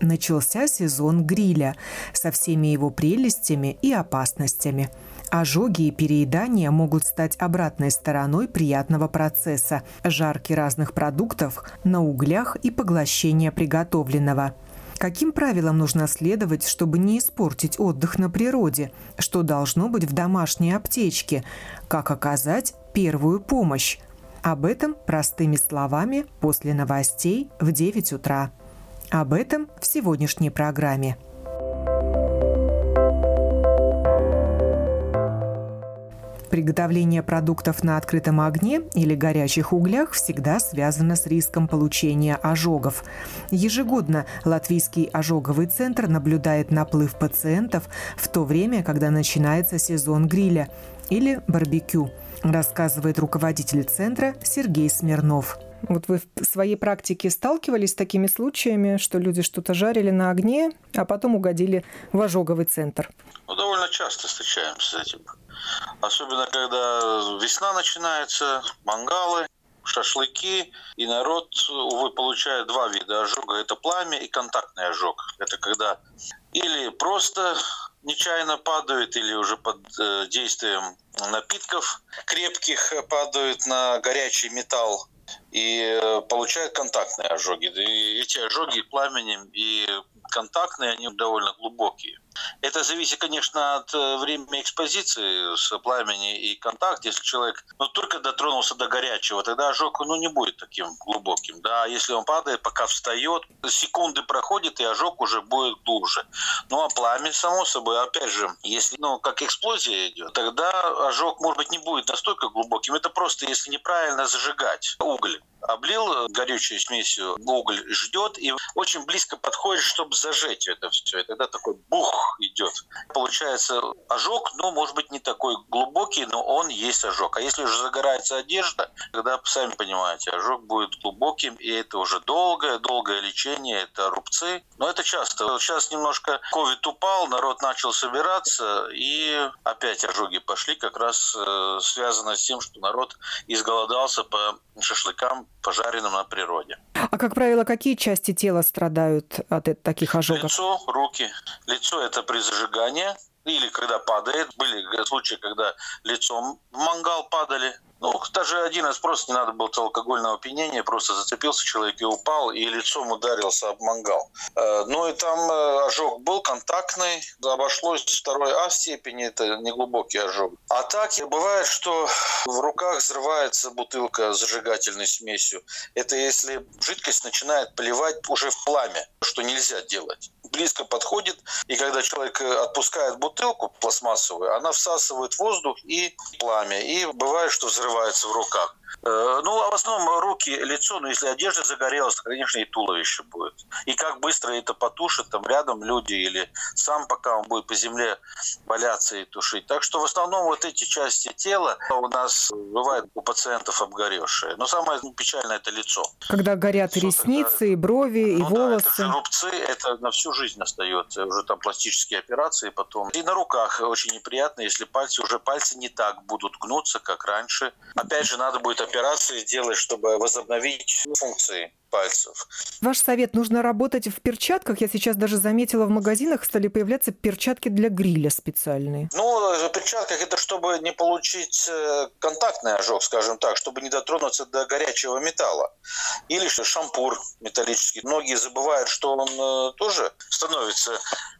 начался сезон гриля со всеми его прелестями и опасностями. Ожоги и переедания могут стать обратной стороной приятного процесса – жарки разных продуктов на углях и поглощения приготовленного. Каким правилам нужно следовать, чтобы не испортить отдых на природе? Что должно быть в домашней аптечке? Как оказать первую помощь? Об этом простыми словами после новостей в 9 утра. Об этом в сегодняшней программе. Приготовление продуктов на открытом огне или горячих углях всегда связано с риском получения ожогов. Ежегодно Латвийский ожоговый центр наблюдает наплыв пациентов в то время, когда начинается сезон гриля или барбекю, рассказывает руководитель центра Сергей Смирнов. Вот вы в своей практике сталкивались с такими случаями, что люди что-то жарили на огне, а потом угодили в ожоговый центр? Ну, довольно часто встречаемся с этим. Особенно, когда весна начинается, мангалы, шашлыки, и народ, увы, получает два вида ожога. Это пламя и контактный ожог. Это когда или просто нечаянно падают, или уже под э, действием напитков крепких падают на горячий металл и э, получают контактные ожоги. И эти ожоги пламенем и контактные, они довольно глубокие. Это зависит, конечно, от э, времени экспозиции с пламени и контакт. Если человек ну, только дотронулся до горячего, тогда ожог ну, не будет таким глубоким. Да, если он падает, пока встает, секунды проходят, и ожог уже будет глубже. Ну а пламя, само собой, опять же, если ну, как эксплозия идет, тогда ожог, может быть, не будет настолько глубоким. Это просто если неправильно зажигать уголь облил горючей смесью, уголь ждет и очень близко подходит, чтобы зажечь это все. И тогда такой бух идет. Получается ожог, но может быть не такой глубокий, но он есть ожог. А если уже загорается одежда, тогда, сами понимаете, ожог будет глубоким, и это уже долгое, долгое лечение, это рубцы. Но это часто. Сейчас немножко ковид упал, народ начал собираться, и опять ожоги пошли, как раз э, связано с тем, что народ изголодался по шашлыкам, пожаренным на природе. А, как правило, какие части тела страдают от таких ожогов? Лицо, руки. Лицо – это при зажигании или когда падает. Были случаи, когда лицом в мангал падали. Ну, даже один раз просто не надо было алкогольного опьянения, просто зацепился человек и упал, и лицом ударился об мангал. Э, ну и там э, ожог был контактный, обошлось второй А степени, это неглубокий ожог. А так бывает, что в руках взрывается бутылка с зажигательной смесью. Это если жидкость начинает поливать уже в пламя, что нельзя делать близко подходит, и когда человек э, отпускает бутылку пластмассовую, она всасывает воздух и пламя. И бывает, что взрывается в руках. Э, ну, а в основном руки, лицо, ну, если одежда загорелась, то, конечно, и туловище будет. И как быстро это потушит, там рядом люди или сам, пока он будет по земле валяться и тушить. Так что в основном вот эти части тела у нас бывает у пациентов обгоревшие. Но самое печальное это лицо. Когда горят лицо, ресницы, когда... и брови, и ну, волосы. Да, это рубцы, это на всю жизнь остается. Уже там пластические операции потом. И на руках очень неприятно, если пальцы, уже пальцы не так будут гнуться, как раньше. Опять же, надо будет операции делать, чтобы возобновить функции пальцев. Ваш совет, нужно работать в перчатках. Я сейчас даже заметила, в магазинах стали появляться перчатки для гриля специальные. Ну, в перчатках это чтобы не получить э, контактный ожог, скажем так, чтобы не дотронуться до горячего металла. Или шампур металлический. Многие забывают, что он э, тоже становится э,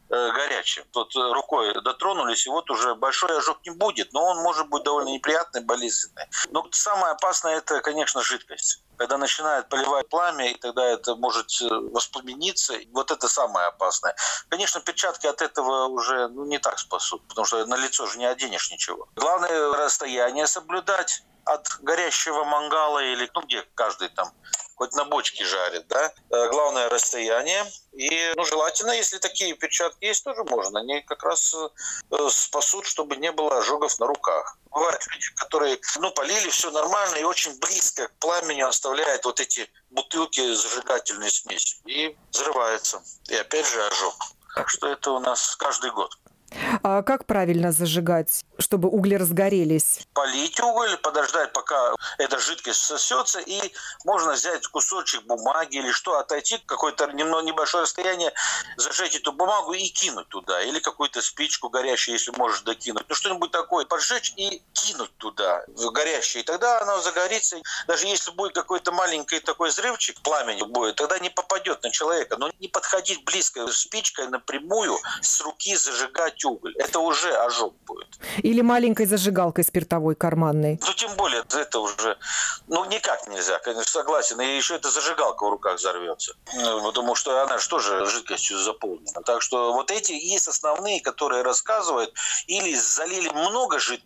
горячим. Тут рукой дотронулись, и вот уже большой ожог не будет, но он может быть довольно неприятный, болезненный. Но самое опасное это, конечно, жидкость когда начинает поливать пламя, и тогда это может э, воспламениться. Вот это самое опасное. Конечно, перчатки от этого уже ну, не так спасут, потому что на лицо же не оденешь ничего. Главное расстояние соблюдать от горящего мангала или, ну, где каждый там хоть на бочке жарит, да. Э, главное расстояние. И, ну, желательно, если такие перчатки есть, тоже можно. Они как раз э, спасут, чтобы не было ожогов на руках. Бывают люди, которые, ну, полили, все нормально, и очень близко к пламени оставляют вот эти бутылки зажигательной смеси. И взрывается. И опять же ожог. Так что это у нас каждый год. А как правильно зажигать, чтобы угли разгорелись? Полить уголь, подождать, пока эта жидкость сосется, и можно взять кусочек бумаги или что, отойти какое-то немного небольшое расстояние, зажечь эту бумагу и кинуть туда. Или какую-то спичку горящую, если можешь докинуть. Ну, что-нибудь такое поджечь и кинуть туда, в горящее. И тогда оно загорится. Даже если будет какой-то маленький такой взрывчик, пламени будет, тогда не попадет на человека. Но не подходить близко спичкой напрямую с руки зажигать уголь. Это уже ожог будет. Или маленькой зажигалкой спиртовой карманной? Ну, тем более, это уже, ну, никак нельзя, конечно, согласен. И еще эта зажигалка в руках взорвется. Ну, потому что она же тоже жидкостью заполнена. Так что вот эти есть основные, которые рассказывают, или залили много жидкости,